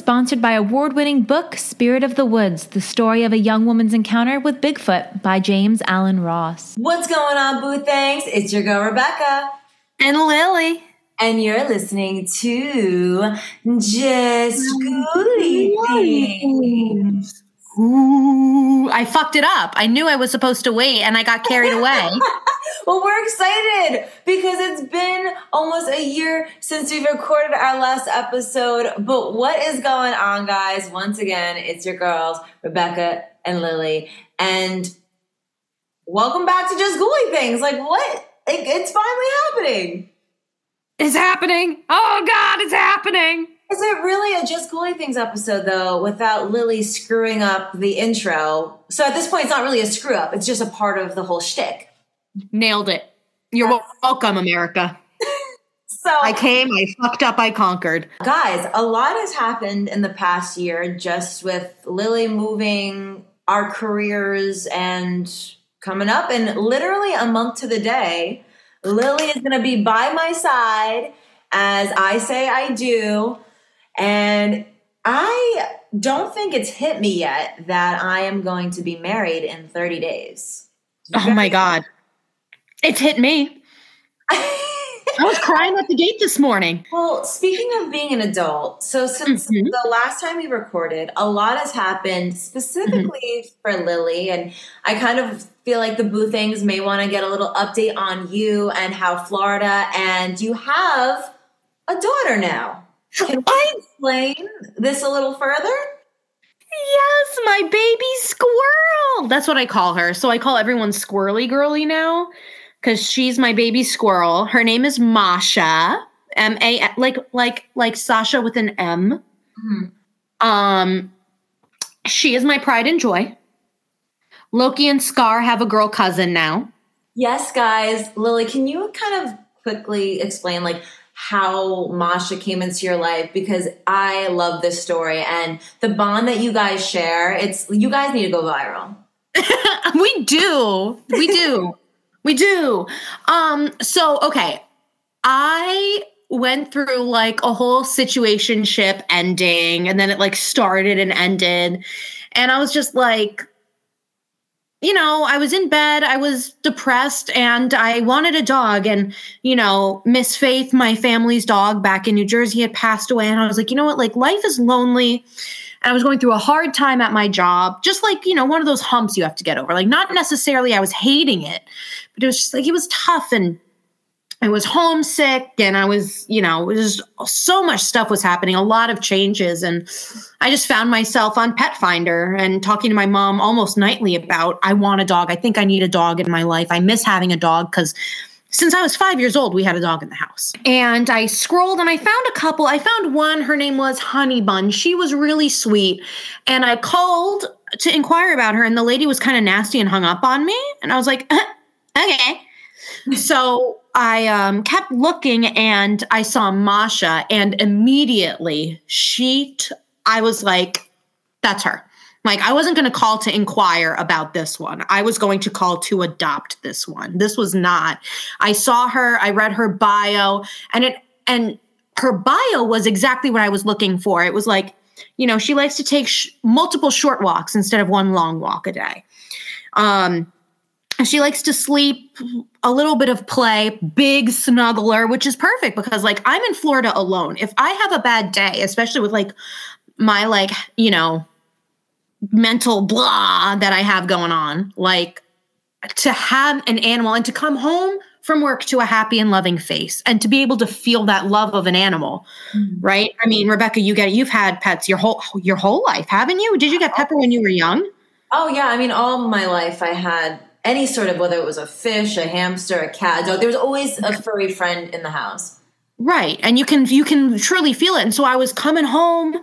episode is sponsored by award winning book Spirit of the Woods The Story of a Young Woman's Encounter with Bigfoot by James Allen Ross. What's going on, Boo Things? It's your girl, Rebecca. And Lily. And you're listening to Just Ghouly Things. Ooh, I fucked it up. I knew I was supposed to wait and I got carried away. well, we're excited because it's been almost a year since we've recorded our last episode. But what is going on, guys? Once again, it's your girls, Rebecca and Lily. And welcome back to Just Ghouly Things. Like, what? Like, it's finally happening. It's happening. Oh, God, it's happening. Is it really a Just Ghouly Things episode though, without Lily screwing up the intro? So at this point, it's not really a screw up; it's just a part of the whole shtick. Nailed it. You're welcome, America. so I came, I fucked up, I conquered. Guys, a lot has happened in the past year, just with Lily moving, our careers, and coming up, and literally a month to the day, Lily is going to be by my side as I say I do and I don't think it's hit me yet that I am going to be married in 30 days. Oh my God. It's hit me. I was crying at the gate this morning. Well, speaking of being an adult, so since mm-hmm. the last time we recorded, a lot has happened specifically mm-hmm. for Lily. And I kind of feel like the Boo Things may want to get a little update on you and how Florida, and you have a daughter now. Can I explain this a little further? Yes, my baby squirrel. That's what I call her. So I call everyone squirrely girly now because she's my baby squirrel. Her name is Masha. M A like like like Sasha with an M. Mm-hmm. Um she is my pride and joy. Loki and Scar have a girl cousin now. Yes, guys. Lily, can you kind of quickly explain like how Masha came into your life because I love this story and the bond that you guys share. It's you guys need to go viral. we do. We do. we do. Um so okay. I went through like a whole situation ship ending and then it like started and ended and I was just like you know, I was in bed, I was depressed, and I wanted a dog. And, you know, Miss Faith, my family's dog back in New Jersey, had passed away. And I was like, you know what? Like, life is lonely. And I was going through a hard time at my job, just like, you know, one of those humps you have to get over. Like, not necessarily I was hating it, but it was just like, it was tough. And I was homesick and I was, you know, was so much stuff was happening, a lot of changes. And I just found myself on Pet Finder and talking to my mom almost nightly about, I want a dog. I think I need a dog in my life. I miss having a dog because since I was five years old, we had a dog in the house. And I scrolled and I found a couple. I found one, her name was Honey Bun. She was really sweet. And I called to inquire about her, and the lady was kind of nasty and hung up on me. And I was like, okay. So I um, kept looking and I saw Masha, and immediately she, t- I was like, that's her. Like, I wasn't going to call to inquire about this one. I was going to call to adopt this one. This was not. I saw her, I read her bio, and it, and her bio was exactly what I was looking for. It was like, you know, she likes to take sh- multiple short walks instead of one long walk a day. Um, she likes to sleep a little bit of play big snuggler which is perfect because like i'm in florida alone. If i have a bad day especially with like my like you know mental blah that i have going on like to have an animal and to come home from work to a happy and loving face and to be able to feel that love of an animal mm-hmm. right? I mean rebecca you get it. You've had pets your whole your whole life haven't you? Did you get pepper when you were young? Oh yeah. I mean all my life i had any sort of whether it was a fish, a hamster, a cat, a dog. There was always a furry friend in the house. Right, and you can you can truly feel it. And so I was coming home,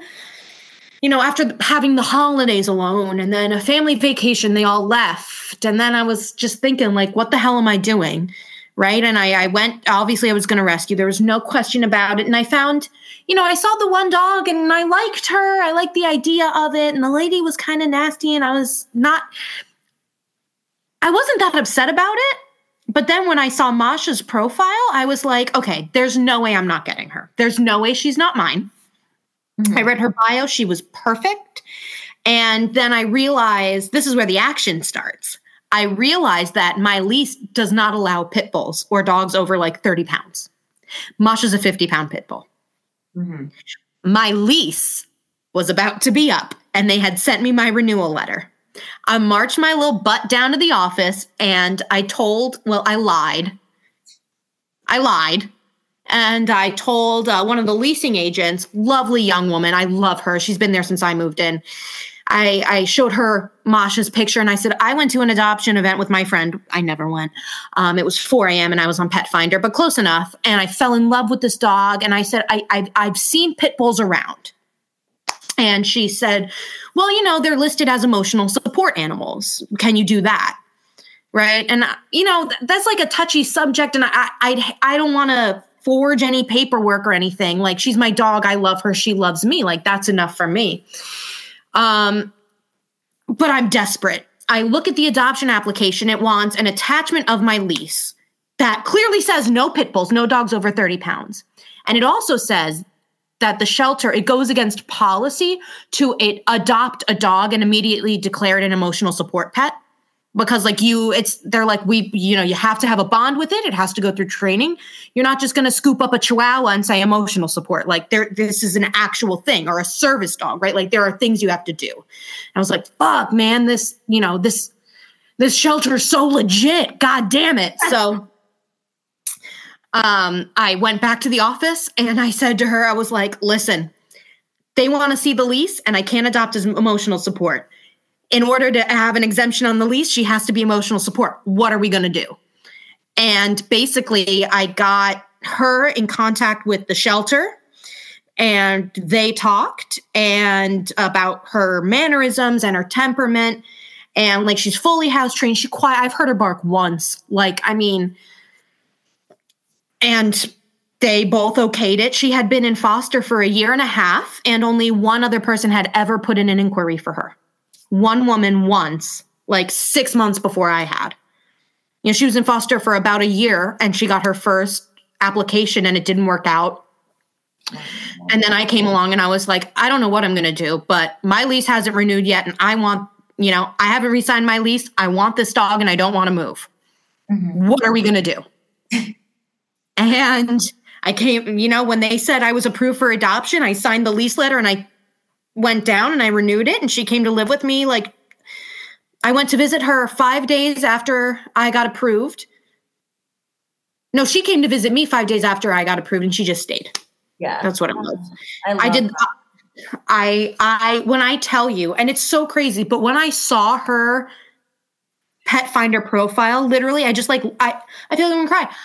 you know, after having the holidays alone, and then a family vacation. They all left, and then I was just thinking, like, what the hell am I doing? Right, and I, I went. Obviously, I was going to rescue. There was no question about it. And I found, you know, I saw the one dog, and I liked her. I liked the idea of it, and the lady was kind of nasty, and I was not I wasn't that upset about it. But then when I saw Masha's profile, I was like, okay, there's no way I'm not getting her. There's no way she's not mine. I read her bio. She was perfect. And then I realized this is where the action starts. I realized that my lease does not allow pit bulls or dogs over like 30 pounds. Masha's a 50 pound pit bull. Mhm. My lease was about to be up and they had sent me my renewal letter. I marched my little butt down to the office and I told, well, I lied. I lied. And I told uh, one of the leasing agents, lovely young woman, I love her. She's been there since I moved in. I, I showed her Masha's picture and I said, I went to an adoption event with my friend. I never went. Um, it was 4 a.m. and I was on Pet Finder, but close enough. And I fell in love with this dog. And I said, I, I, I've seen pit bulls around. And she said, Well, you know, they're listed as emotional support animals. Can you do that? Right. And, uh, you know, that's like a touchy subject. And I, I, I don't want to forge any paperwork or anything. Like, she's my dog. I love her. She loves me. Like, that's enough for me. Um, but I'm desperate. I look at the adoption application. It wants an attachment of my lease that clearly says no pit bulls, no dogs over 30 pounds. And it also says that the shelter it goes against policy to it, adopt a dog and immediately declare it an emotional support pet. Because like you it's they're like we you know you have to have a bond with it. It has to go through training. You're not just going to scoop up a chihuahua and say emotional support. Like there this is an actual thing or a service dog right? Like there are things you have to do. I was like fuck man this you know this this shelter is so legit. God damn it. So um i went back to the office and i said to her i was like listen they want to see the lease and i can't adopt as emotional support in order to have an exemption on the lease, she has to be emotional support. What are we going to do? And basically, I got her in contact with the shelter and they talked and about her mannerisms and her temperament and like she's fully house trained she quiet i've heard her bark once like i mean and they both okayed it she had been in foster for a year and a half and only one other person had ever put in an inquiry for her one woman once, like six months before I had. You know, she was in foster for about a year and she got her first application and it didn't work out. And then I came along and I was like, I don't know what I'm going to do, but my lease hasn't renewed yet. And I want, you know, I haven't re signed my lease. I want this dog and I don't want to move. Mhm. What are we going to do? and I came, you know, when they said I was approved for adoption, I signed the lease letter and I went down and I renewed it and she came to live with me like I went to visit her 5 days after I got approved. No, she came to visit me 5 days after I got approved and she just stayed. Yeah. That's what it was. love I did that. I I when I tell you and it's so crazy but when I saw her pet finder profile literally I just like I I feel like I'm gonna cry.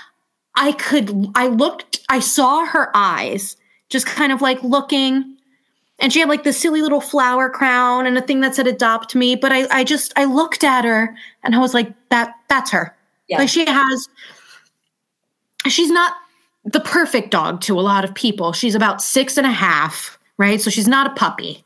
I could I looked I saw her eyes just kind of like looking and she had like this silly little flower crown and a thing that said adopt me but I I just I looked at her and I was like that that's her. Yeah. Like she has she's not the perfect dog to a lot of people. She's about six and a half, right? So she's not a puppy.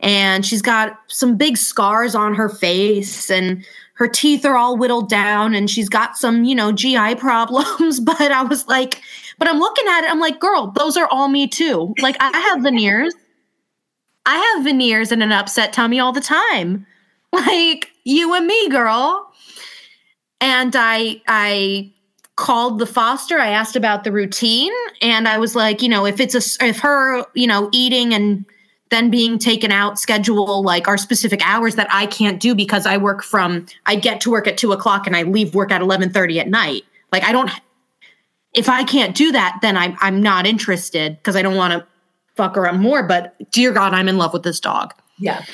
And she's got some big scars on her face, and her teeth are all whittled down, and she's got some, you know, GI problems. But I was like, but I'm looking at it, I'm like, girl, those are all me too. Like, I have veneers. I have veneers and an upset tummy all the time. Like, you and me, girl. And I, I called the foster. I asked about the routine, and I was like, you know, if it's a if her, you know, eating and then being taken out schedule like our specific hours that I can't do because I work from I get to work at two o'clock and I leave work at eleven thirty at night. Like I don't. If I can't do that, then I'm I'm not interested because I don't want to fuck her up more. But dear God, I'm in love with this dog Yeah.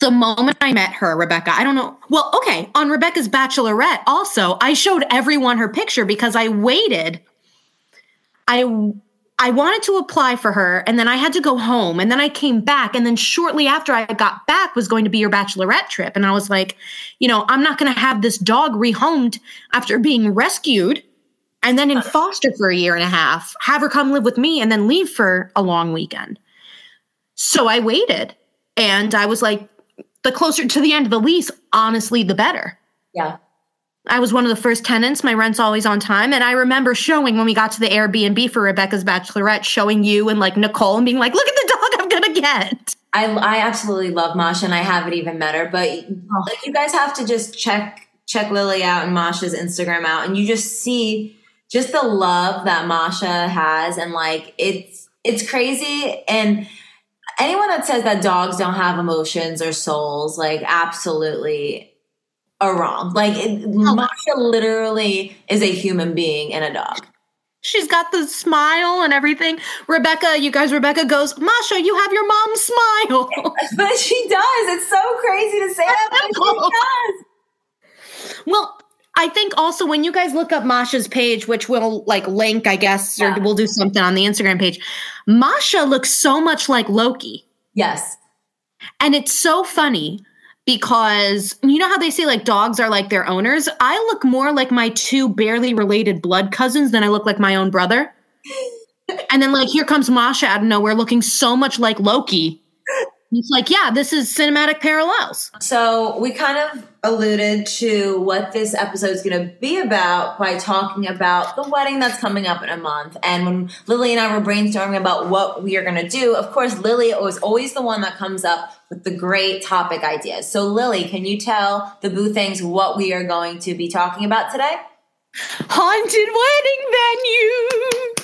the moment I met her, Rebecca, I don't know. Well, okay, on Rebecca's Bachelorette, also, I showed everyone her picture because I waited. I I wanted to apply for her, and then I had to go home, and then I came back, and then shortly after I got back was going to be your bachelorette trip, and I was like, you know, I'm not going to have this dog rehomed after being rescued. And then in foster for a year and a half, have her come live with me and then leave for a long weekend. So I waited and I was like, the closer to the end of the lease, honestly, the better. Yeah. I was one of the first tenants. My rent's always on time. And I remember showing when we got to the Airbnb for Rebecca's Bachelorette, showing you and like Nicole and being like, look at the dog I'm going to get. I, I absolutely love Masha and I haven't even met her, but oh. like you guys have to just check check Lily out and Masha's Instagram out and you just see just the love that Masha has and like it's it's crazy and anyone that says that dogs don't have emotions or souls like absolutely are wrong. Like it, oh. Masha literally is a human being and a dog. She's got the smile and everything. Rebecca, you guys, Rebecca goes, Masha, you have your mom's smile. but she does. It's so crazy to say that, but she does. Well, I think also when you guys look up Masha's page, which we'll like link, I guess, yeah. or we'll do something on the Instagram page, Masha looks so much like Loki. Yes. And it's so funny because you know how they say like dogs are like their owners? I look more like my two barely related blood cousins than I look like my own brother. and then like here comes Masha out of nowhere looking so much like Loki. It's like, yeah, this is cinematic parallels. So we kind of alluded to what this episode is going to be about by talking about the wedding that's coming up in a month. And when Lily and I were brainstorming about what we are going to do, of course, Lily was always the one that comes up with the great topic ideas. So, Lily, can you tell the Boo Things what we are going to be talking about today? Haunted wedding venue.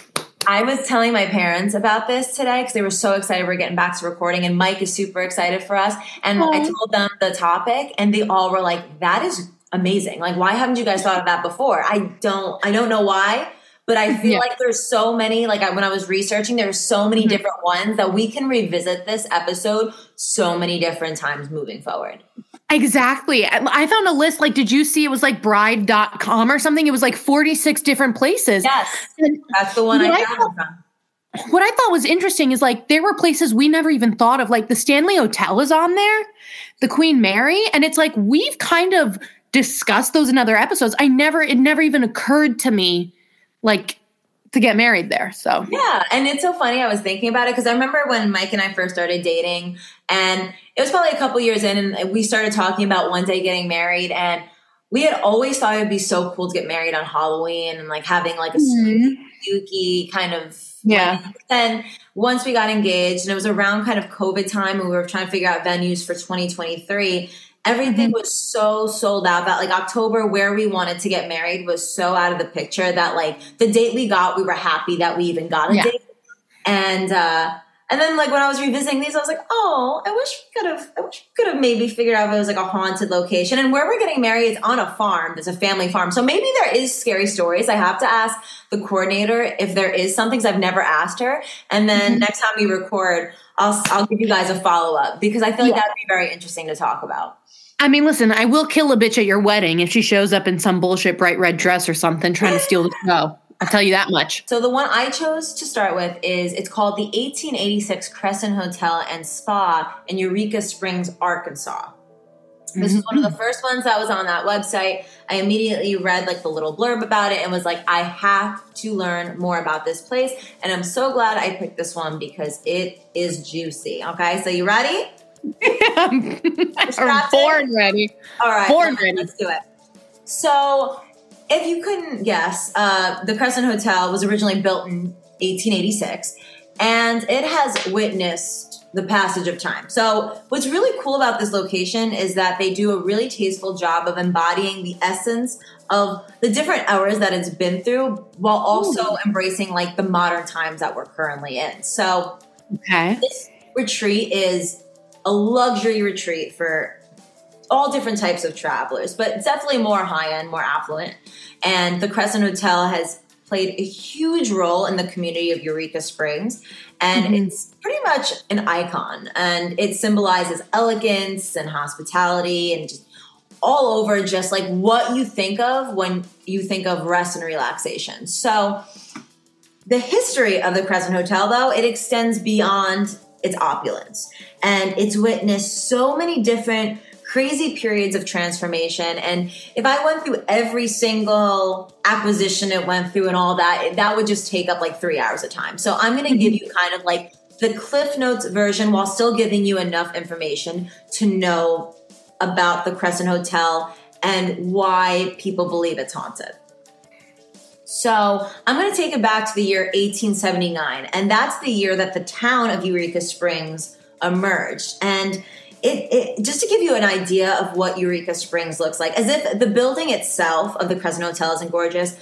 I was telling my parents about this today because they were so excited we're getting back to recording, and Mike is super excited for us. And. I told them the topic, and they all were like, "That is amazing! Like, why haven't you guys thought of that before?" I don't, I don't know why, but I feel yeah. like there's so many. Like when I was researching, there's so many mm-hmm. different ones that we can revisit this episode so many different times moving forward. Exactly. I found a list like, did you see it was like bride.com or something? It was like 46 different places. Yes. And that's the one I found. from. what I thought was interesting is like there were places we never even thought of. Like the Stanley Hotel is on there, the Queen Mary. And it's like we've kind of discussed those in other episodes. I never, it never even occurred to me like to get married there. So yeah, and it's so funny. I was thinking about it because I remember when Mike and I first started dating, and it was probably a couple years in, and we started talking about one day getting married, and we had always thought it would be so cool to get married on Halloween and like having like a mm-hmm. spooky kind of yeah. Then once we got engaged, and it was around kind of COVID time, and we were trying to figure out venues for 2023 everything mm-hmm. was so sold out that like October where we wanted to get married was so out of the picture that like the date we got, we were happy that we even got a yeah. date. And uh and then like when I was revisiting these, I was like, oh, I wish we could have I wish we could have maybe figured out if it was like a haunted location. And where we're getting married is on a farm. There's a family farm. So maybe there is scary stories. I have to ask the coordinator if there is something because I've never asked her. And then mm-hmm. next time we record, I'll I'll give you guys a follow up because I feel like yeah. that'd be very interesting to talk about. I mean, listen, I will kill a bitch at your wedding if she shows up in some bullshit bright red dress or something trying to steal the show. I'll tell you that much. So the one I chose to start with is it's called the 1886 Crescent Hotel and Spa in Eureka Springs, Arkansas. This mm-hmm. was one of the mm-hmm. first ones that was on that website. I immediately read like the little blurb about it and was like, I have to learn more about this place. And I'm so glad I picked this one because it is juicy. Okay, so you ready? I'm born ready. All right. Born ready. Let's do it. So, if you couldn't guess, uh, the Crescent Hotel was originally built in 1886 and it has witnessed the passage of time. So, what's really cool about this location is that they do a really tasteful job of embodying the essence of the different hours that it's been through while also Ooh. embracing like the modern times that we're currently in. So, okay. This retreat is a luxury retreat for all different types of travelers, but definitely more high end, more affluent. And the Crescent Hotel has played a huge role in the community of Eureka Springs. And mm-hmm. it's pretty much an icon. And it symbolizes elegance and hospitality and just all over just like what you think of when you think of rest and relaxation. So, the history of the Crescent Hotel, though, it extends beyond its opulence. And it's witnessed so many different crazy periods of transformation. And if I went through every single acquisition it went through and all that, that would just take up like three hours of time. So I'm going to give mm-hmm. you kind of like the Cliff Notes version while still giving you enough information to know about the Crescent Hotel and why people believe it's haunted. So I'm going to take it back to the year 1879, and that's the year that the town of Eureka Springs emerged. And it, it, just to give you an idea of what Eureka Springs looks like, as if the building itself of the Crescent Hotel isn't gorgeous,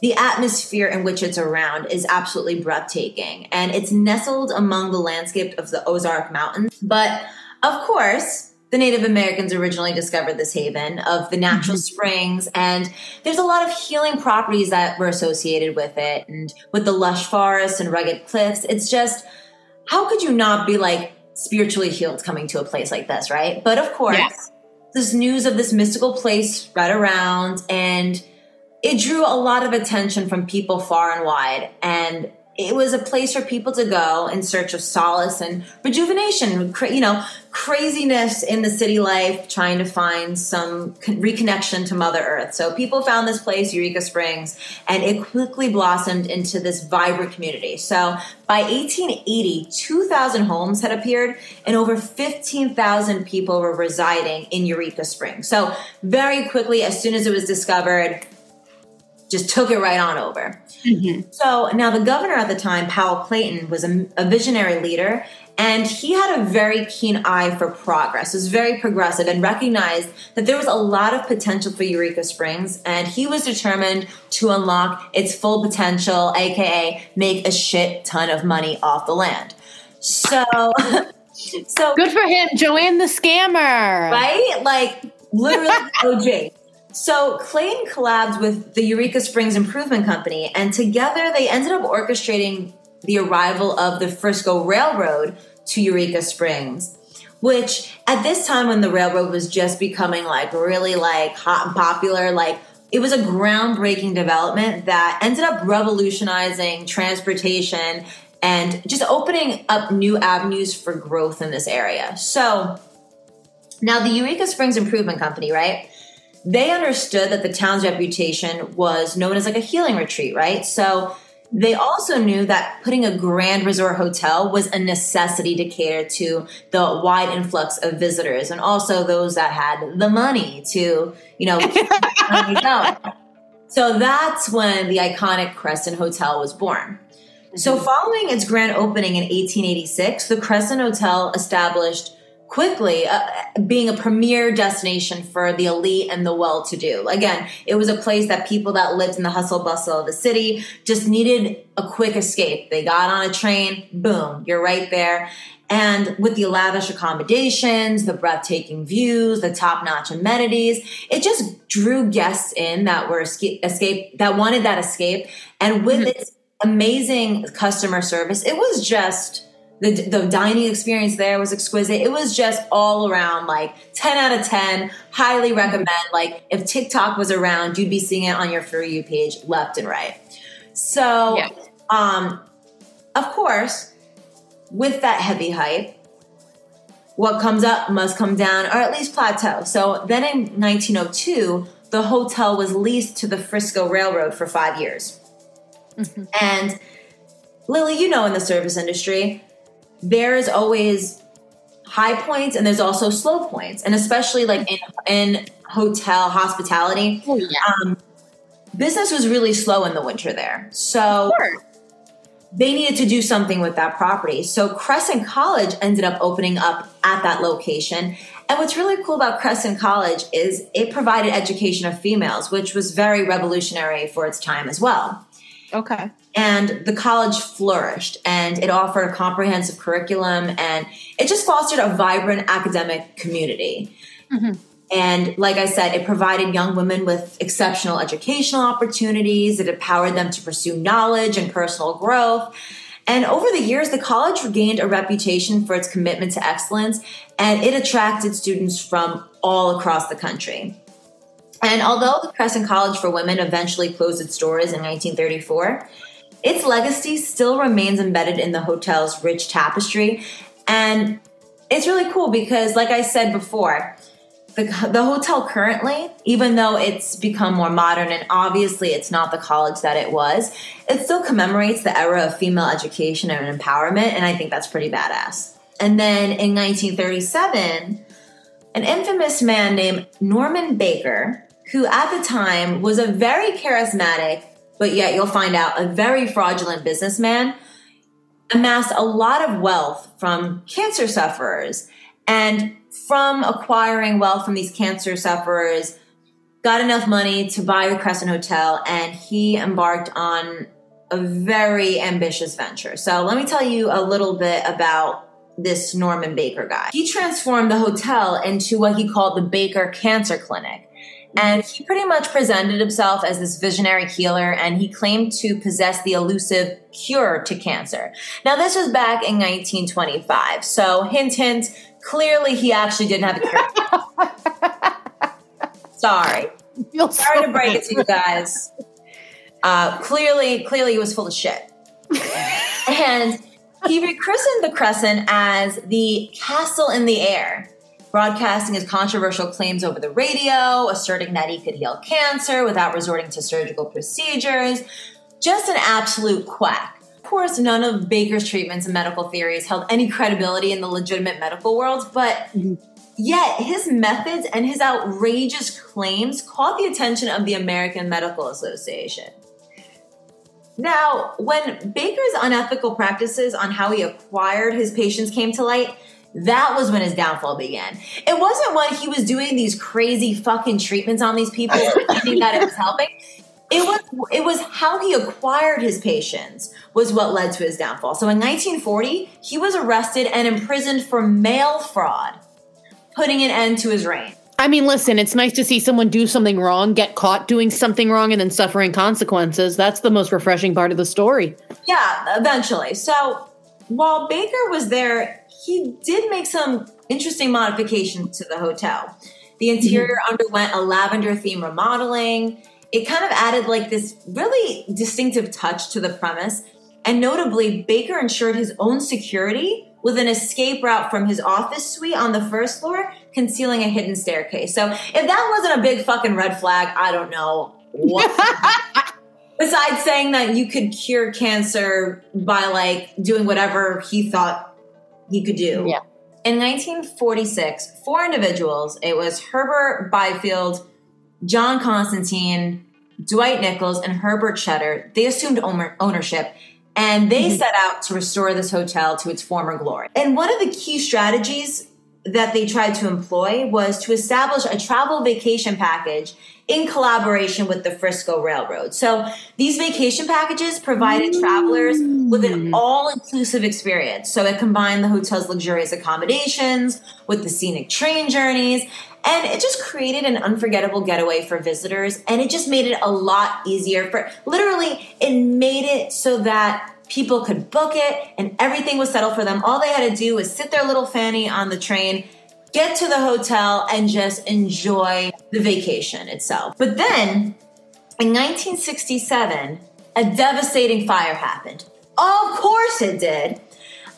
the atmosphere in which it's around is absolutely breathtaking. And it's nestled among the landscape of the Ozark Mountains. But of course, the Native Americans originally discovered this haven of the natural mm-hmm. springs, and there's a lot of healing properties that were associated with it, and with the lush forests and rugged cliffs. It's just, how could you not be like spiritually healed coming to a place like this, right? But of course, yes. this news of this mystical place spread around, and it drew a lot of attention from people far and wide. And it was a place for people to go in search of solace and rejuvenation you know craziness in the city life trying to find some reconnection to mother earth. So people found this place eureka springs and it quickly blossomed into this vibrant community. So by 1880 2000 homes had appeared and over 15000 people were residing in eureka springs. So very quickly as soon as it was discovered just took it right on over. Mm-hmm. So now the governor at the time, Powell Clayton, was a, a, visionary leader, and he had a very keen eye for progress. Was very progressive and recognized that there was a lot of potential for Eureka Springs, and he was determined to unlock its full potential, aka make a shit ton of money off the land. So. so good for him, Joanne the scammer. Right? Like literally OJ. So Clayton collabed with the Eureka Springs Improvement Company, and together they ended up orchestrating the arrival of the Frisco Railroad to Eureka Springs. Which at this time when the railroad was just becoming like really like hot and popular, like it was a groundbreaking development that ended up revolutionizing transportation and just opening up new avenues for growth in this area. So now the Eureka Springs Improvement Company, right? They understood that the town's reputation was known as like a healing retreat, right? So they also knew that putting a grand resort hotel was a necessity to cater to the wide influx of visitors and also those that had the money to, you know, so that's when the iconic Crescent Hotel was born. So, mm-hmm. following its grand opening in 1886, the Crescent Hotel established quickly uh, being a premier destination for the elite and the well to do. Again, it was a place that people that lived in the hustle bustle of the city just needed a quick escape. They got on a train, boom, you're right there. And with the lavish accommodations, the breathtaking views, the top-notch amenities, it just drew guests in that were escape, escape that wanted that escape. And with mm-hmm. its amazing customer service, it was just the, the dining experience there was exquisite. It was just all around like 10 out of 10. Highly recommend. Like if TikTok was around, you'd be seeing it on your For You page left and right. So, yeah. um, of course, with that heavy hype, what comes up must come down or at least plateau. So then in 1902, the hotel was leased to the Frisco Railroad for five years. Mm-hmm. And Lily, you know, in the service industry, there is always high points and there's also slow points and especially like in, in hotel hospitality oh, yeah. um, business was really slow in the winter there. So they needed to do something with that property. So crescent college ended up opening up at that location. And what's really cool about crescent college is it provided education of females which was very revolutionary for its time as well. Okay and the college flourished and it offered a comprehensive curriculum and it just fostered a vibrant academic community. Mm-hmm. And like I said, it provided young women with exceptional educational opportunities. It empowered them to pursue knowledge and personal growth. And over the years, the college regained a reputation for its commitment to excellence, and it attracted students from all across the country. And although the Crescent College for Women eventually closed its doors in 1934, its legacy still remains embedded in the hotel's rich tapestry. And it's really cool because, like I said before, the, the hotel currently, even though it's become more modern and obviously it's not the college that it was, it still commemorates the era of female education and empowerment. And I think that's pretty badass. And then in 1937, an infamous man named Norman Baker, who at the time was a very charismatic, but yet you'll find out a very fraudulent businessman, amassed a lot of wealth from cancer sufferers. And from acquiring wealth from these cancer sufferers, got enough money to buy the Crescent Hotel, and he embarked on a very ambitious venture. So let me tell you a little bit about this Norman Baker guy. He transformed the hotel into what he called the Baker Cancer Clinic. And he pretty much presented himself as this visionary healer, and he claimed to possess the elusive cure to cancer. Now, this was back in 1925. So, hint, hint, clearly he actually didn't have a cure. Sorry. Sorry to break it to you guys. Uh, clearly, clearly he was full of shit. and he rechristened the Crescent as the Castle in the Air broadcasting his controversial claims over the radio, asserting that he could heal cancer without resorting to surgical procedures. Just an absolute quack. Of course, none of Baker's treatments and medical theories held any credibility in the legitimate medical world, but yet his methods and his outrageous claims caught the attention of the American Medical Association. Now, when Baker's unethical practices on how he acquired his patients came to light, that was when his downfall began. It wasn't when he was doing these crazy fucking treatments on these people thinking that it was helping. It was it was how he acquired his patients was what led to his downfall. So in 1940, he was arrested and imprisoned for mail fraud, putting an end to his reign. I mean, listen, it's nice to see someone do something wrong, get caught doing something wrong, and then suffering consequences. That's the most refreshing part of the story. Yeah, eventually. So while Baker was there, he did make some interesting modifications to the hotel. The interior mm-hmm. underwent a lavender theme remodeling. It kind of added like this really distinctive touch to the premise. And notably, Baker ensured his own security with an escape route from his office suite on the first floor, concealing a hidden staircase. So if that wasn't a big fucking red flag, I don't know what. Besides saying that you could cure cancer by like doing whatever he thought he could do. Yeah. In 1946, four individuals, it was Herbert Byfield, John Constantine, Dwight Nichols, and Herbert Shutter, they assumed ownership and they mm-hmm. set out to restore this hotel to its former glory. And one of the key strategies that they tried to employ was to establish a travel vacation package in collaboration with the Frisco Railroad. So these vacation packages provided mm. travelers with an all inclusive experience. So it combined the hotel's luxurious accommodations with the scenic train journeys. And it just created an unforgettable getaway for visitors. And it just made it a lot easier for literally, it made it so that people could book it and everything was settled for them. All they had to do was sit their little fanny on the train get to the hotel and just enjoy the vacation itself. But then in 1967, a devastating fire happened. Of course it did.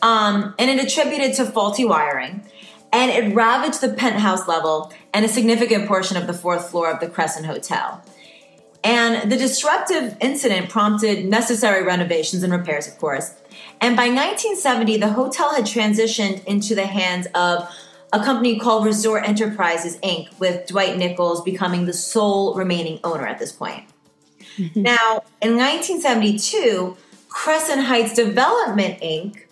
Um, and it attributed to faulty wiring. And it ravaged the penthouse level and a significant portion of the fourth floor of the Crescent Hotel. And the disruptive incident prompted necessary renovations and repairs, of course. And by 1970, the hotel had transitioned into the hands of a company called Resort Enterprises Inc., with Dwight Nichols becoming the sole remaining owner at this point. Mm-hmm. Now, in 1972, Crescent Heights Development Inc.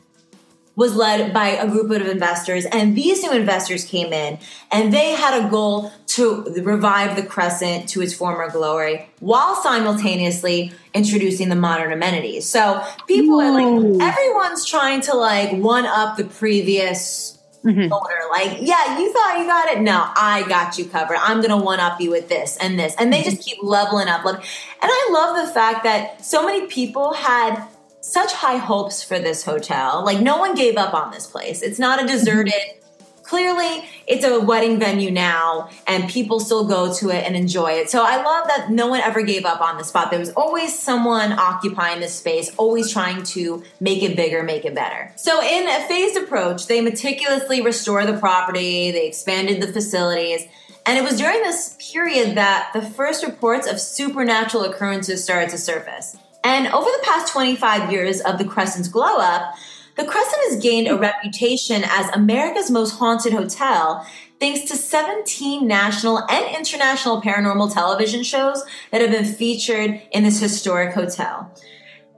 was led by a group of investors, and these new investors came in and they had a goal to revive the Crescent to its former glory while simultaneously introducing the modern amenities. So people are like, everyone's trying to like one up the previous mm-hmm. owner. Like, yeah, you thought you got it. No, I got you covered. I'm going to one up you with this and this. And they mm-hmm. just keep leveling up. And I love the fact that so many people had such high hopes for this hotel. Like, no one gave up on this place. It's not a deserted. Mm-hmm clearly it's a wedding venue now and people still go to it and enjoy it. So I love that no one ever gave up on the spot. There was always someone occupying this space, always trying to make it bigger, make it better. So in a phased approach, they meticulously restore the property, they expanded the facilities. And it was during this period that the first reports of supernatural occurrences started to surface. And over the past 25 years of the Crescent's glow up, the Crescent has gained a reputation as America's most haunted hotel thanks to 17 national and international paranormal television shows that have been featured in this historic hotel.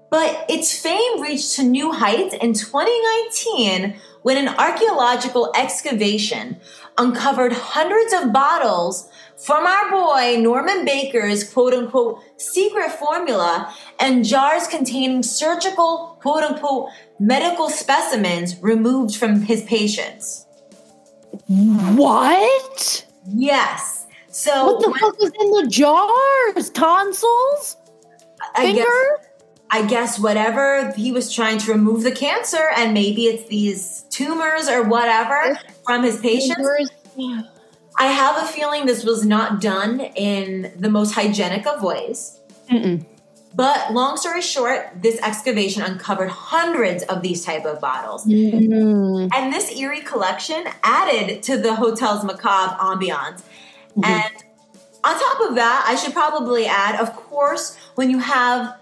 But its fame reached to new heights in 2019 when an archaeological excavation uncovered hundreds of bottles from our boy Norman Baker's quote unquote secret formula and jars containing surgical quote unquote medical specimens removed from his patients. What? Yes. So What the fuck is in the jars? Tonsils? I Finger? guess, I guess whatever he was trying to remove the cancer, and maybe it's these tumors or whatever from his patients. Fingers? I have a feeling this was not done in the most hygienic of ways. Mm-mm. But long story short, this excavation uncovered hundreds of these type of bottles. Mm. And this eerie collection added to the hotel's macabre ambiance. And on top of that, I should probably add, of course, when you have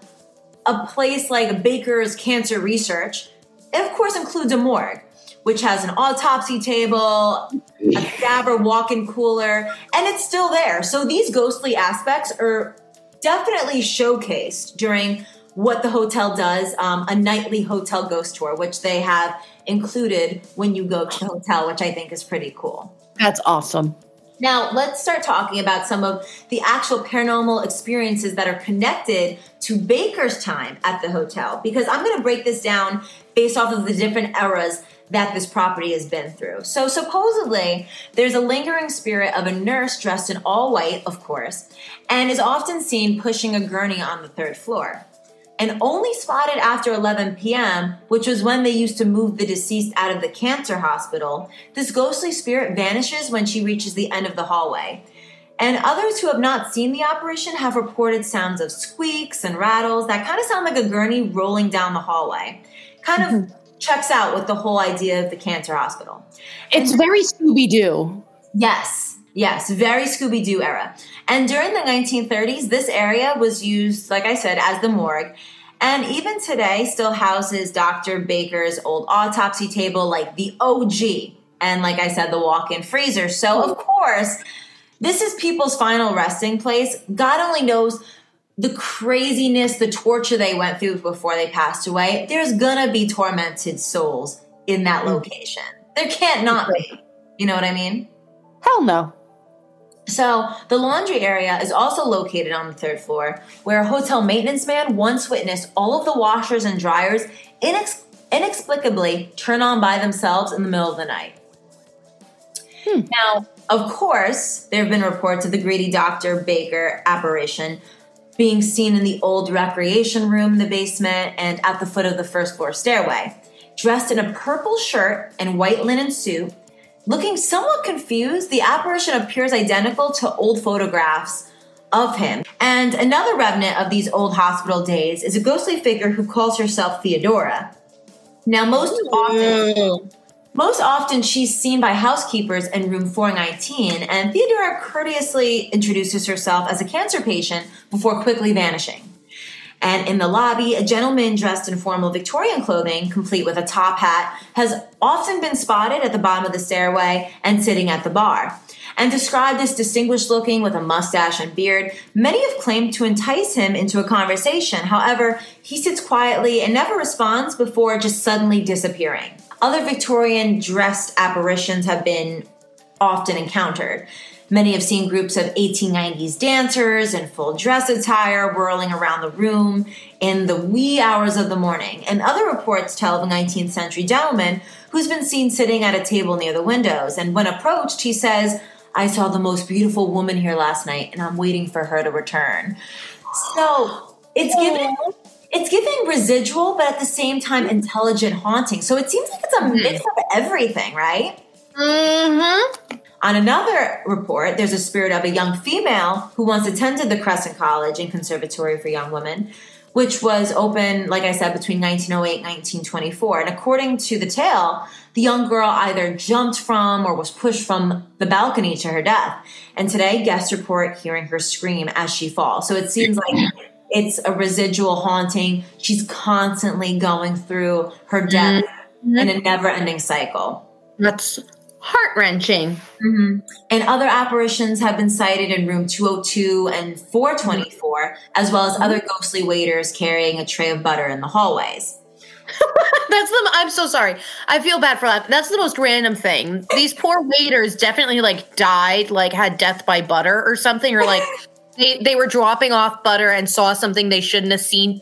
a place like Baker's Cancer Research, it of course includes a morgue, which has an autopsy table, a cadaver walk-in cooler, and it's still there. So these ghostly aspects are definitely showcased during what the hotel does, um, a nightly hotel ghost tour, which they have included when you go to the hotel, which I think is pretty cool. That's awesome. Now, let's start talking about some of the actual paranormal experiences that are connected to Baker's time at the hotel, because I'm going to break this down based off of the different eras that this property has been through. So, supposedly, there's a lingering spirit of a nurse dressed in all white, of course, and is often seen pushing a gurney on the third floor. And only spotted after 11 p.m., which was when they used to move the deceased out of the cancer hospital, this ghostly spirit vanishes when she reaches the end of the hallway. And others who have not seen the apparition have reported sounds of squeaks and rattles that kind of sound like a gurney rolling down the hallway. Kind of mm-hmm. Checks out with the whole idea of the cancer hospital. It's very Scooby Doo. Yes, yes, very Scooby Doo era. And during the 1930s, this area was used, like I said, as the morgue. And even today, still houses Dr. Baker's old autopsy table, like the OG. And like I said, the walk in freezer. So, of course, this is people's final resting place. God only knows the craziness, the torture they went through before they passed away. There's gonna be tormented souls in that mm. location. There can't not be. You know what I mean? Hell no. So, the laundry area is also located on the third floor, where a hotel maintenance man once witnessed all of the washers and dryers inex- inexplicably turn on by themselves in the middle of the night. Hmm. Now, of course, there have been reports of the greedy Dr. Baker apparition being seen in the old recreation room in the basement and at the foot of the first floor stairway. Dressed in a purple shirt and white linen suit, looking somewhat confused, the apparition appears identical to old photographs of him. And another remnant of these old hospital days is a ghostly figure who calls herself Theodora. Now, most often, most often, she's seen by housekeepers in room 419, and Theodora courteously introduces herself as a cancer patient before quickly vanishing. And in the lobby, a gentleman dressed in formal Victorian clothing, complete with a top hat, has often been spotted at the bottom of the stairway and sitting at the bar. And described as distinguished looking with a mustache and beard, many have claimed to entice him into a conversation. However, he sits quietly and never responds before just suddenly disappearing. Other Victorian dressed apparitions have been often encountered. Many have seen groups of 1890s dancers in full dress attire whirling around the room in the wee hours of the morning. And other reports tell of a 19th century gentleman who's been seen sitting at a table near the windows. And when approached, he says, I saw the most beautiful woman here last night and I'm waiting for her to return. So it's giving it's giving residual, but at the same time intelligent haunting. So it seems like it's a mix of everything, right? Mm-hmm. On another report, there's a spirit of a young female who once attended the Crescent College and Conservatory for Young Women, which was open, like I said, between 1908 and 1924. And according to the tale, the young girl either jumped from or was pushed from the balcony to her death. And today, guests report hearing her scream as she falls. So it seems like it's a residual haunting. She's constantly going through her death in a never ending cycle. That's heart wrenching. Mm-hmm. And other apparitions have been sighted in room 202 and 424, as well as other ghostly waiters carrying a tray of butter in the hallways. That's the. I'm so sorry. I feel bad for that. That's the most random thing. These poor waiters definitely like died, like had death by butter or something, or like they they were dropping off butter and saw something they shouldn't have seen.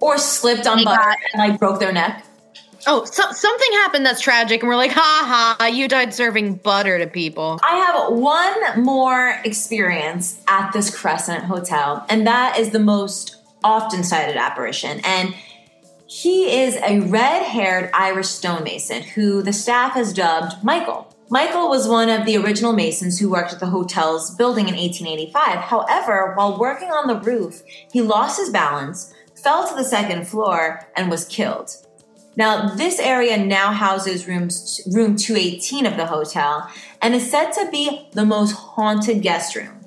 Or slipped on They butter got- and like broke their neck. Oh, so, something happened that's tragic, and we're like, ha ha, you died serving butter to people. I have one more experience at this Crescent Hotel, and that is the most often cited apparition. And he is a red haired Irish stonemason who the staff has dubbed Michael. Michael was one of the original masons who worked at the hotel's building in 1885. However, while working on the roof, he lost his balance, fell to the second floor, and was killed. Now, this area now houses rooms, room 218 of the hotel and is said to be the most haunted guest room.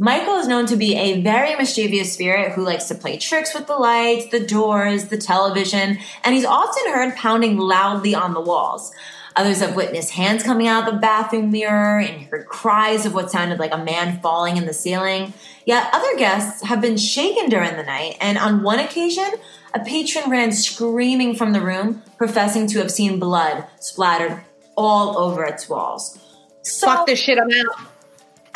Michael is known to be a very mischievous spirit who likes to play tricks with the lights, the doors, the television, and he's often heard pounding loudly on the walls. Others have witnessed hands coming out of the bathroom mirror and heard cries of what sounded like a man falling in the ceiling. Yet other guests have been shaken during the night, and on one occasion, a patron ran screaming from the room, professing to have seen blood splattered all over its walls. So, Fuck this shit, I'm out.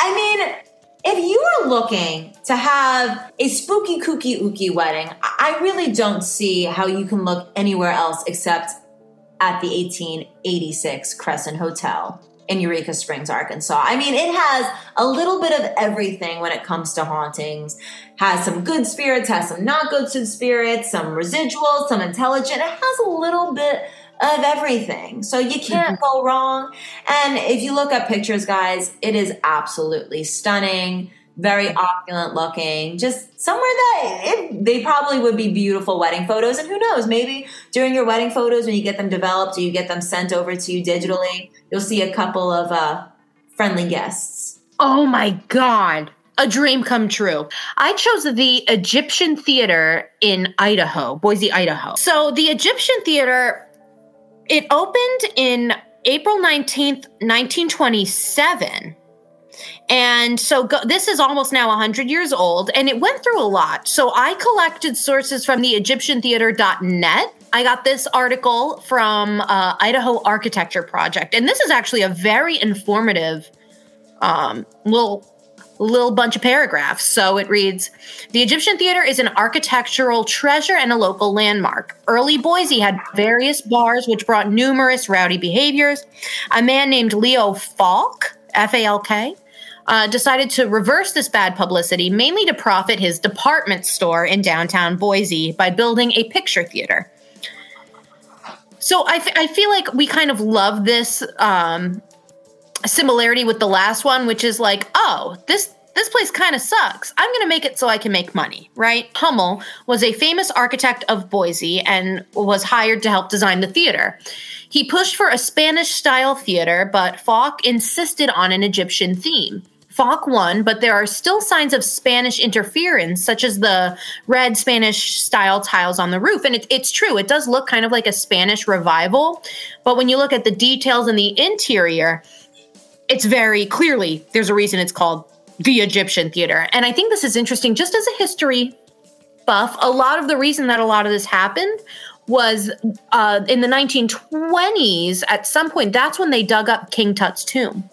I mean, if you are looking to have a spooky, kooky, ooky wedding, I I really don't see how you can look anywhere else except at the 1886 Crescent Hotel in Eureka Springs, Arkansas. I mean, it has a little bit of everything when it comes to hauntings. Has some good spirits, has some not good spirits, some residual, some intelligent. It has a little bit of everything. So you can't mm-hmm. go wrong. And if you look at pictures, guys, it is absolutely stunning, very opulent looking, just somewhere that it, they probably would be beautiful wedding photos. And who knows, maybe during your wedding photos, when you get them developed or you get them sent over to you digitally, you'll see a couple of uh, friendly guests. Oh my God. A dream come true. I chose the Egyptian Theater in Idaho, Boise, Idaho. So the Egyptian Theater, it opened in April 19th, 1927. And so go, this is almost now 100 years old, and it went through a lot. So I collected sources from the EgyptianTheater.net. I got this article from uh, Idaho Architecture Project, and this is actually a very informative um, little little bunch of paragraphs. So it reads The Egyptian Theater is an architectural treasure and a local landmark. Early Boise had various bars which brought numerous rowdy behaviors. A man named Leo Falk, F A L K, uh, decided to reverse this bad publicity, mainly to profit his department store in downtown Boise by building a picture theater. So I, f- I feel like we kind of love this um, similarity with the last one, which is like, oh, this this place kind of sucks. I'm going to make it so I can make money, right? Hummel was a famous architect of Boise and was hired to help design the theater. He pushed for a Spanish style theater, but Falk insisted on an Egyptian theme. Falk won, but there are still signs of Spanish interference, such as the red Spanish style tiles on the roof. And it, it's true, it does look kind of like a Spanish revival. But when you look at the details in the interior, it's very clearly there's a reason it's called the Egyptian theater. And I think this is interesting just as a history buff. A lot of the reason that a lot of this happened was uh, in the 1920s, at some point, that's when they dug up King Tut's tomb.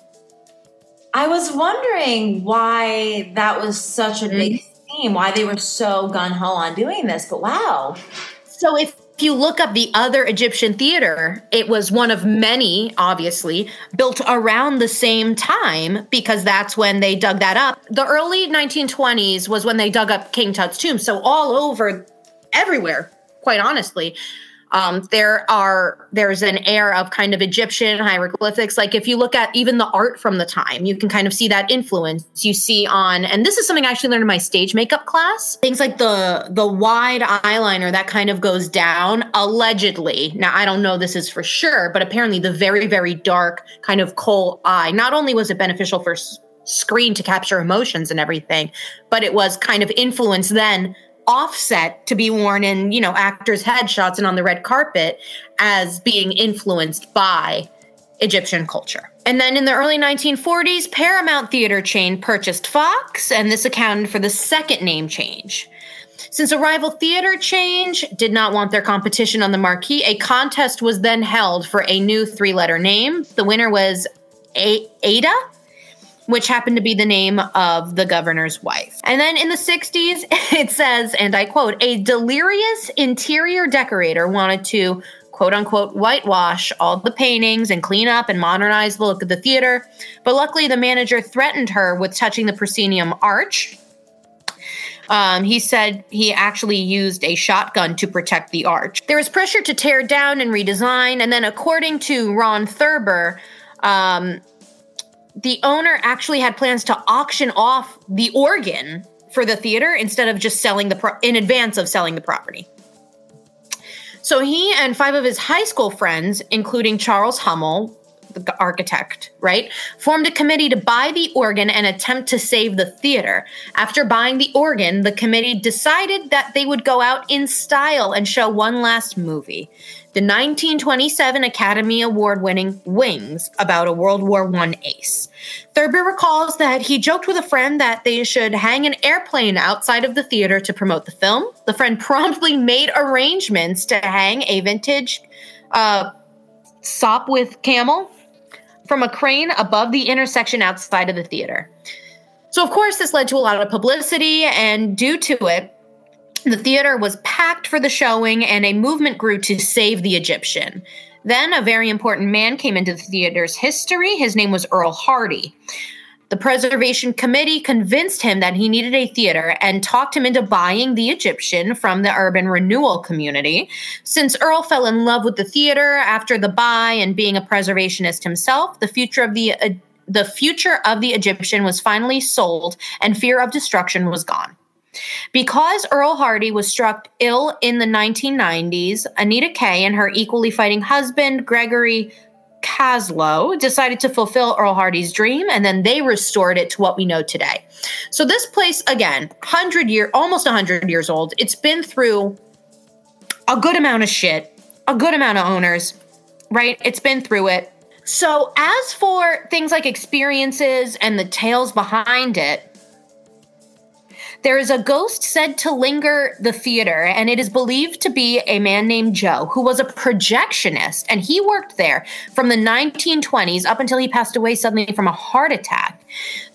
I was wondering why that was such a hmm. big theme, why they were so gun ho on doing this, but wow. So if if you look up the other Egyptian theater, it was one of many, obviously, built around the same time because that's when they dug that up. The early 1920s was when they dug up King Tut's tomb. So all over, everywhere, quite honestly, um, there are there's an air of kind of Egyptian hieroglyphics. Like if you look at even the art from the time, you can kind of see that influence. You see on, and this is something I actually learned in my stage makeup class. Things like the the wide eyeliner that kind of goes down, allegedly. Now I don't know this is for sure, but apparently the very very dark kind of kohl eye. Not only was it beneficial for screen to capture emotions and everything, but it was kind of influenced then offset to be worn in you know actors headshots and on the red carpet as being influenced by Egyptian culture. And then in the early 1940s, Paramount Theater chain purchased Fox, and this accounted for the second name change. Since a rival theater change did not want their competition on the marquee, a contest was then held for a new three letter name. The winner was a- Ada, which happened to be the name of the governor's wife. And then in the 60s, it says, and I quote, a delirious interior decorator wanted to quote unquote whitewash all the paintings and clean up and modernize the look of the theater. But luckily, the manager threatened her with touching the proscenium arch. Um, he said he actually used a shotgun to protect the arch. There was pressure to tear down and redesign. And then, according to Ron Thurber, um, the owner actually had plans to auction off the organ for the theater instead of just selling the pro- in advance of selling the property. So he and five of his high school friends, including Charles Hummel, the architect, right, formed a committee to buy the organ and attempt to save the theater. After buying the organ, the committee decided that they would go out in style and show one last movie the 1927 Academy Award winning Wings about a World War I ace. Thurber recalls that he joked with a friend that they should hang an airplane outside of the theater to promote the film. The friend promptly made arrangements to hang a vintage uh, Sopwith camel from a crane above the intersection outside of the theater. So, of course, this led to a lot of publicity, and due to it, the theater was packed for the showing, and a movement grew to save the Egyptian. Then a very important man came into the theater's history. His name was Earl Hardy. The preservation committee convinced him that he needed a theater and talked him into buying the Egyptian from the urban renewal community. Since Earl fell in love with the theater after the buy and being a preservationist himself, the future of the uh, the future of the Egyptian was finally sold and fear of destruction was gone. Because Earl Hardy was struck ill in the 1990s, Anita Kay and her equally fighting husband, Gregory Caslow, decided to fulfill Earl Hardy's dream, and then they restored it to what we know today. So this place, again, 100 year, almost 100 years old, it's been through a good amount of shit, a good amount of owners, right? It's been through it. So as for things like experiences and the tales behind it, there is a ghost said to linger the theater, and it is believed to be a man named Joe, who was a projectionist, and he worked there from the 1920s up until he passed away suddenly from a heart attack.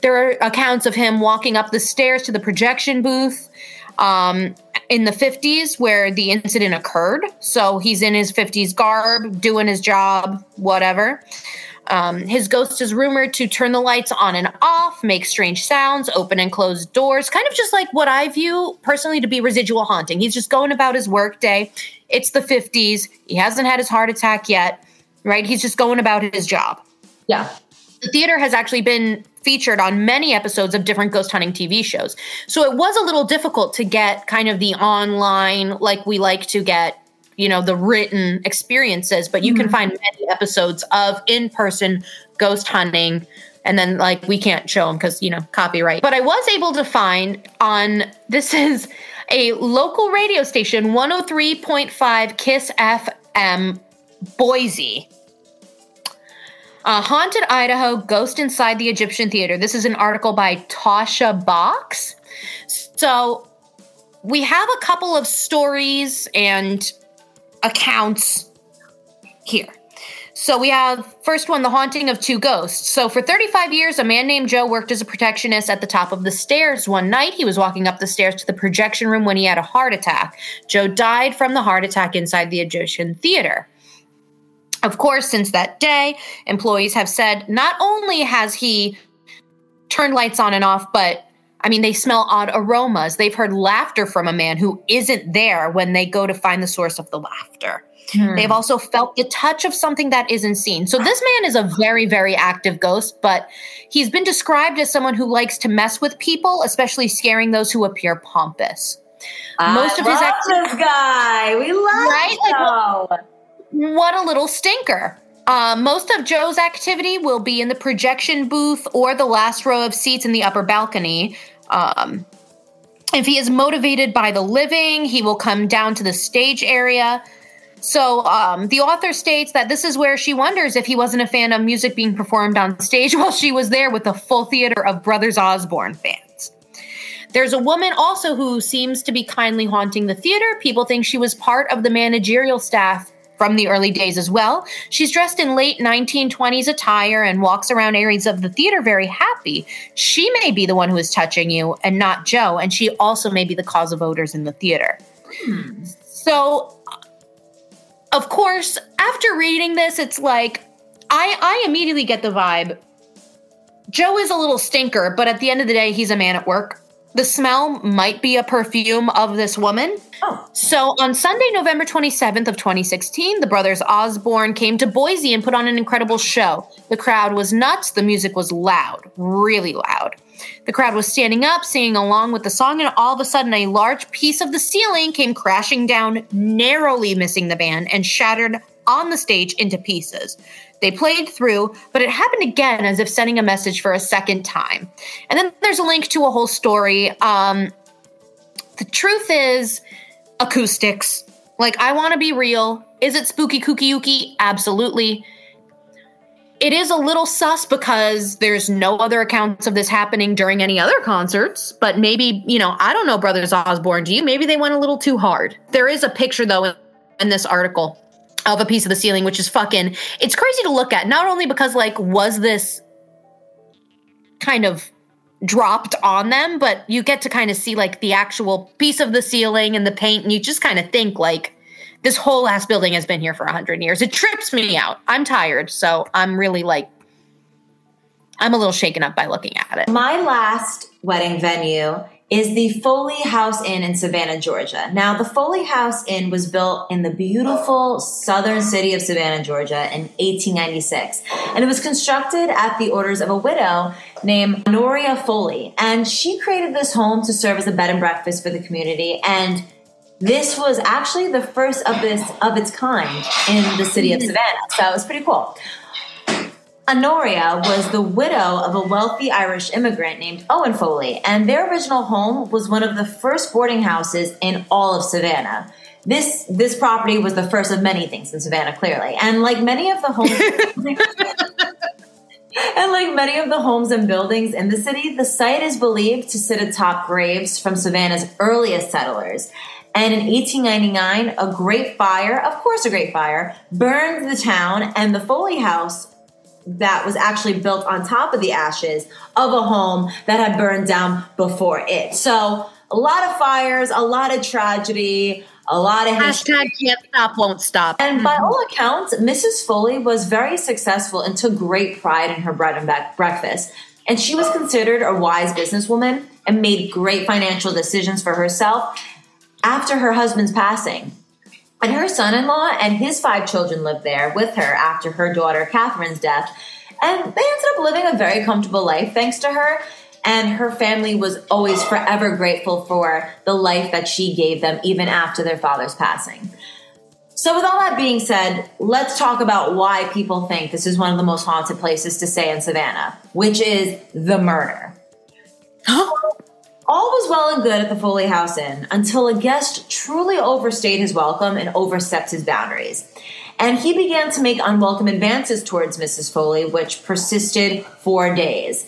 There are accounts of him walking up the stairs to the projection booth um, in the 50s where the incident occurred. So he's in his 50s garb, doing his job, whatever. Um, his ghost is rumored to turn the lights on and off, make strange sounds, open and close doors, kind of just like what I view personally to be residual haunting. He's just going about his workday. It's the 50s. He hasn't had his heart attack yet, right? He's just going about his job. Yeah. The theater has actually been featured on many episodes of different ghost hunting TV shows. So it was a little difficult to get kind of the online, like we like to get you know the written experiences but you mm-hmm. can find many episodes of in-person ghost hunting and then like we can't show them because you know copyright but i was able to find on this is a local radio station 103.5 kiss fm boise uh, Haunted Idaho Ghost Inside the Egyptian Theater. This is an article by Tasha Box. So we have a couple of stories and accounts here. So we have first one, the haunting of two ghosts. So for 35 years, a man named Joe worked as a projectionist at the top of the stairs. One night, he was walking up the stairs to the projection room when he had a heart attack. Joe died from the heart attack inside the Egyptian theater. Of course, since that day, employees have said not only has he turned lights on and off, but I mean, they smell odd aromas. They've heard laughter from a man who isn't there when they go to find the source of the laughter. Hmm. They've also felt the touch of something that isn't seen. So this man is a very, very active ghost, but he's been described as someone who likes to mess with people, especially scaring those who appear pompous. Most I of his activity, this guy. We love right? Like, what a little stinker. Uh, most of Joe's activity will be in the projection booth or the last row of seats in the upper balcony. Um, if he is motivated by the living, he will come down to the stage area. So um, the author states that this is where she wonders if he wasn't a fan of music being performed on stage while she was there with a full theater of Brothers Osborne fans. There's a woman also who seems to be kindly haunting the theater. People think she was part of the managerial staff from the early days as well. She's dressed in late 1920s attire and walks around areas of the theater very happy. She may be the one who is touching you and not Joe, and she also may be the cause of odors in the theater. Hmm. So, of course, after reading this, it's like I, I immediately get the vibe. Joe is a little stinker, but at the end of the day, he's a man at work the smell might be a perfume of this woman. Oh. So on Sunday, November 27th of 2016, the brothers Osborne came to Boise and put on an incredible show. The crowd was nuts. The music was loud, really loud. The crowd was standing up, singing along with the song, and all of a sudden, a large piece of the ceiling came crashing down, narrowly missing the band, and shattered on the stage into pieces. They played through, but it happened again as if sending a message for a second time. And then there's a link to a whole story. Um, the truth is, acoustics. Like, I want to be real. Is it spooky kooky yuki? Absolutely. It is a little sus because there's no other accounts of this happening during any other concerts. But maybe, you know, I don't know, Brothers Osborne. Do you? Maybe they went a little too hard. There is a picture, though, in this article of a piece of the ceiling, which is fucking, it's crazy to look at. Not only because, like, was this kind of dropped on them, but you get to kind of see, like, the actual piece of the ceiling and the paint, and you just kind of think, like, this whole ass building has been here for a hundred years. It trips me out. I'm tired, so I'm really like, I'm a little shaken up by looking at it. My last wedding venue is the Foley House Inn in Savannah, Georgia. Now, the Foley House Inn was built in the beautiful southern city of Savannah, Georgia in 1896. And it was constructed at the orders of a widow named Honoria Foley. And she created this home to serve as a bed and breakfast for the community. And this was actually the first of this of its kind in the city of mm. Savannah. So it was pretty cool. Honoria was the widow of a wealthy Irish immigrant named Owen Foley, and their original home was one of the first boarding houses in all of Savannah. This this property was the first of many things in Savannah, clearly, and like many of the homes. and like many of the homes and buildings in the city, the site is believed to sit atop graves from Savannah's earliest settlers. And in 1899, a great fire, of course, a great fire, burned the town, and the Foley House that was actually built on top of the ashes of a home that had burned down before it. So a lot of fires, a lot of tragedy, a lot of history. hashtag can't stop, won't stop. And by mm-hmm. all accounts, Mrs. Foley was very successful and took great pride in her bread and breakfast. And she was considered a wise businesswoman and made great financial decisions for herself after her husband's passing. And her son in law and his five children lived there with her after her daughter Catherine's death. And they ended up living a very comfortable life thanks to her. And her family was always forever grateful for the life that she gave them, even after their father's passing. So, with all that being said, let's talk about why people think this is one of the most haunted places to stay in Savannah, which is the murder. All was well and good at the Foley House Inn until a guest truly overstayed his welcome and overstepped his boundaries. And he began to make unwelcome advances towards Mrs. Foley, which persisted for days.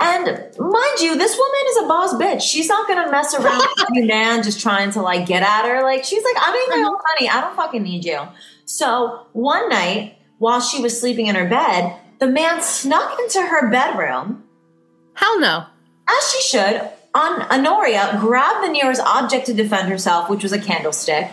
And mind you, this woman is a boss bitch. She's not gonna mess around with you man just trying to like get at her. Like she's like, I make my own money. I don't fucking need you. So one night, while she was sleeping in her bed, the man snuck into her bedroom. Hell no. As she should, on Honoria grabbed the nearest object to defend herself, which was a candlestick.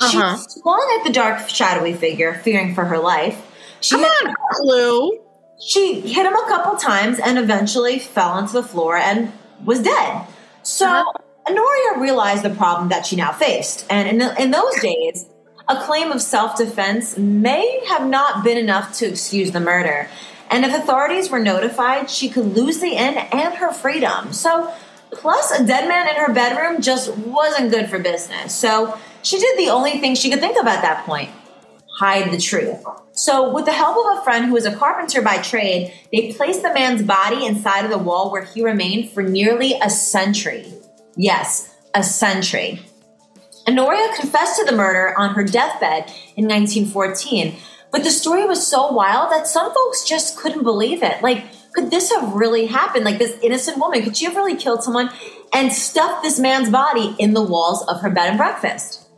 Uh-huh. She swung at the dark, shadowy figure, fearing for her life. She Come on, Clue. She hit him a couple times and eventually fell onto the floor and was dead. So uh-huh. Honoria realized the problem that she now faced. And in, the, in those days, a claim of self defense may have not been enough to excuse the murder. And if authorities were notified, she could lose the inn and her freedom. So Plus, a dead man in her bedroom just wasn't good for business. So she did the only thing she could think of at that point hide the truth. So, with the help of a friend who was a carpenter by trade, they placed the man's body inside of the wall where he remained for nearly a century. Yes, a century. Honoria confessed to the murder on her deathbed in 1914, but the story was so wild that some folks just couldn't believe it. Like, could this have really happened? Like, this innocent woman, could she have really killed someone and stuffed this man's body in the walls of her bed and breakfast?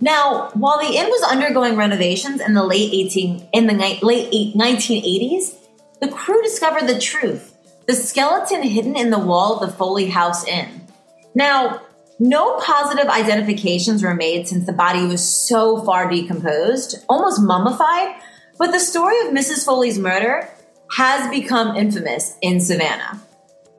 Now, while the inn was undergoing renovations in the late 18 in the ni- late eight, 1980s, the crew discovered the truth: the skeleton hidden in the wall of the Foley House Inn. Now, no positive identifications were made since the body was so far decomposed, almost mummified. But the story of Mrs. Foley's murder has become infamous in Savannah.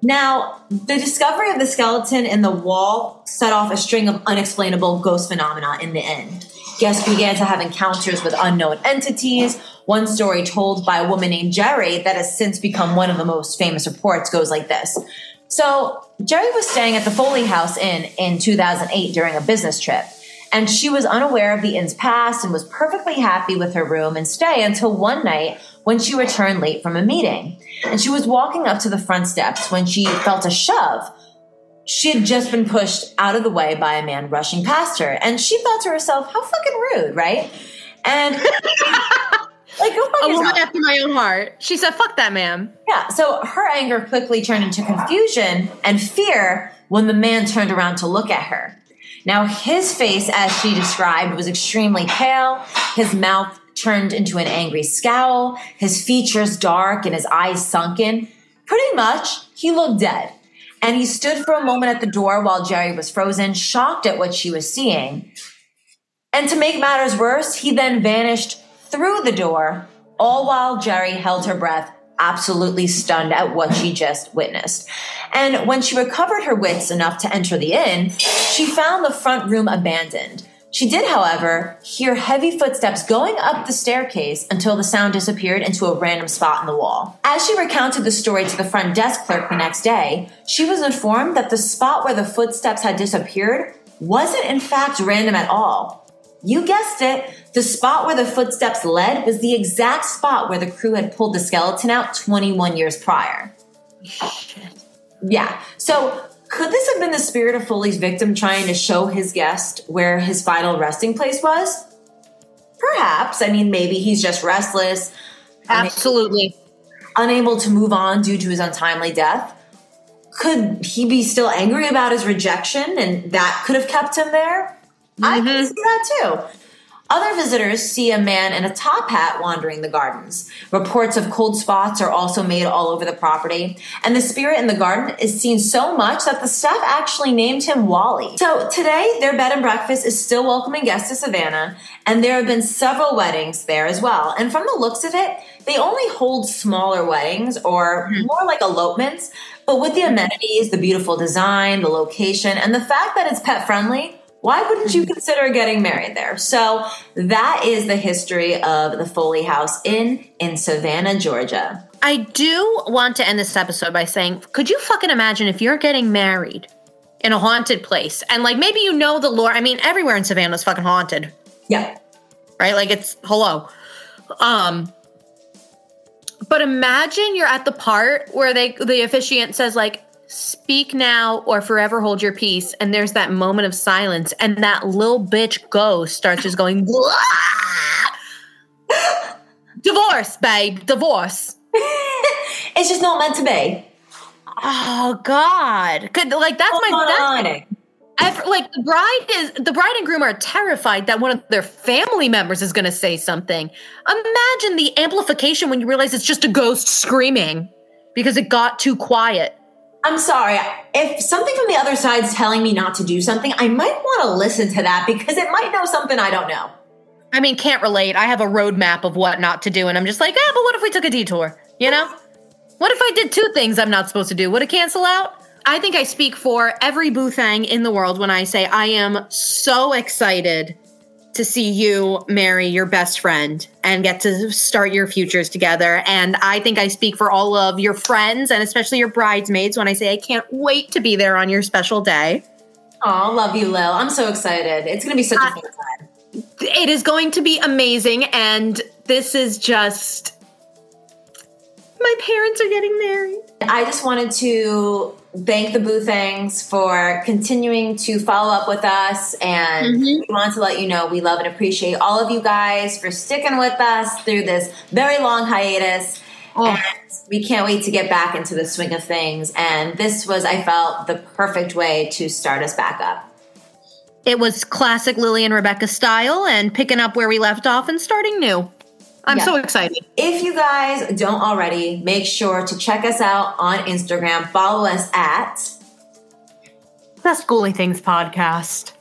Now, the discovery of the skeleton in the wall set off a string of unexplainable ghost phenomena in the inn. Guests began to have encounters with unknown entities. One story told by a woman named Jerry that has since become one of the most famous reports goes like this. So, Jerry was staying at the Foley House Inn in 2008 during a business trip, and she was unaware of the inn's past and was perfectly happy with her room and stay until one night when she returned late from a meeting. And she was walking up to the front steps when she felt a shove. She had just been pushed out of the way by a man rushing past her, and she thought to herself, how fucking rude, right? And like, go fuck A woman yourself. after my own heart. She said, fuck that man. Yeah, so her anger quickly turned into confusion and fear when the man turned around to look at her. Now, his face, as she described, was extremely pale. His mouth turned into an angry scowl, his features dark and his eyes sunken. Pretty much, he looked dead. And he stood for a moment at the door while Jerry was frozen, shocked at what she was seeing. And to make matters worse, he then vanished through the door, all while Jerry held her breath, absolutely stunned at what she just witnessed. And when she recovered her wits enough to enter the inn, she found the front room abandoned. She did, however, hear heavy footsteps going up the staircase until the sound disappeared into a random spot in the wall. As she recounted the story to the front desk clerk the next day, she was informed that the spot where the footsteps had disappeared wasn't in fact random at all. You guessed it. The spot where the footsteps led was the exact spot where the crew had pulled the skeleton out 21 years prior. Yeah. So, could this have been the spirit of Foley's victim trying to show his guest where his final resting place was? Perhaps. I mean, maybe he's just restless, Absolutely. unable to move on due to his untimely death. Could he be still angry about his rejection and that could have kept him there? I can mm-hmm. see that too. Other visitors see a man in a top hat wandering the gardens. Reports of cold spots are also made all over the property, and the spirit in the garden is seen so much that the staff actually named him Wally. So today, their bed and breakfast is still welcoming guests to Savannah, and there have been several weddings there as well. And from the looks of it, they only hold smaller weddings or hmm. more like elopements, but with the amenities, the beautiful design, the location, and the fact that it's pet friendly, why wouldn't you consider getting married there? So that is the history of the Foley House Inn in Savannah, Georgia. I do want to end this episode by saying, could you fucking imagine if you're getting married in a haunted place and like maybe you know the lore? I mean, everywhere in Savannah is fucking haunted, Yeah. right? Like it's hello. Um but imagine you're at the part where they the officiant says like speak now or forever hold your peace and there's that moment of silence and that little bitch ghost starts just going divorce babe divorce It's just not meant to be. Oh God! Could like that's my that's Ironic. I've- like the bride is the bride and groom are terrified that one of their family members is going to say something. Imagine the amplification when you realize it's just a ghost screaming because it got too quiet. I'm sorry. If something from the other side's telling me not to do something, I might want to listen to that because it might know something I don't know. I mean, can't relate. I have a roadmap of what not to do, and I'm just like, ah, but what if we took a detour? You know, what if I did two things I'm not supposed to do? Would it cancel out? I think I speak for every Boothang in the world when I say I am so excited to see you marry your best friend and get to start your futures together. And I think I speak for all of your friends and especially your bridesmaids when I say I can't wait to be there on your special day. Oh, love you, Lil. I'm so excited. It's going to be such a uh, fun time. It is going to be amazing. And this is just. My parents are getting married. I just wanted to thank the Boo Things for continuing to follow up with us. And Mhm. we want to let you know we love and appreciate all of you guys for sticking with us through this very long hiatus. Oh. And we can't wait to get back into the swing of things. And this was, I felt, the perfect way to start us back up. It was classic Lily and Rebecca style and picking up where we left off and starting new. I'm Yeah. so excited. If you guys don't already, make sure to check us out on Instagram. Follow us at the Schooly Things podcast.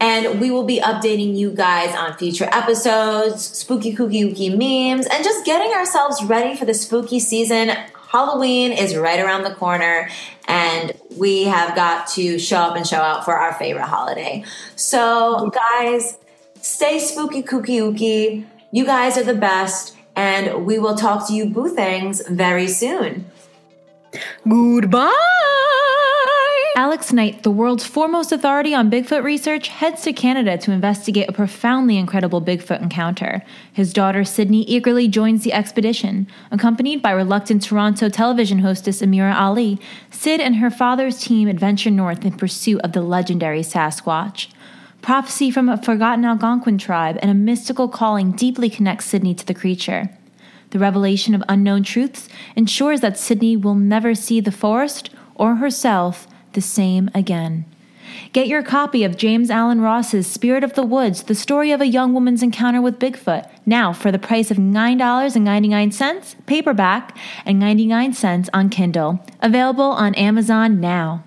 And we will be updating you guys on future episodes, spooky kooky ooky memes, and just getting ourselves ready for the spooky season. Halloween is right around the corner, and we have got to show up and show out for our favorite holiday. So, guys, stay spooky kooky ooky. You guys are the best, and we will talk to you boo things very soon. Goodbye. Alex Knight, the world's foremost authority on Bigfoot research, heads to Canada to investigate a profoundly incredible Bigfoot encounter. His daughter Sydney eagerly joins the expedition. Accompanied by reluctant Toronto television hostess Amira Ali, Sid and her father's team adventure north in pursuit of the legendary Sasquatch. Prophecy from a forgotten Algonquin tribe and a mystical calling deeply connects Sydney to the creature. The revelation of unknown truths ensures that Sydney will never see the forest or herself the same again. Get your copy of James Allen Ross's Spirit of the Woods, the story of a young woman's encounter with Bigfoot, now for the price of $9.99 paperback and 99 cents on Kindle. Available on Amazon now.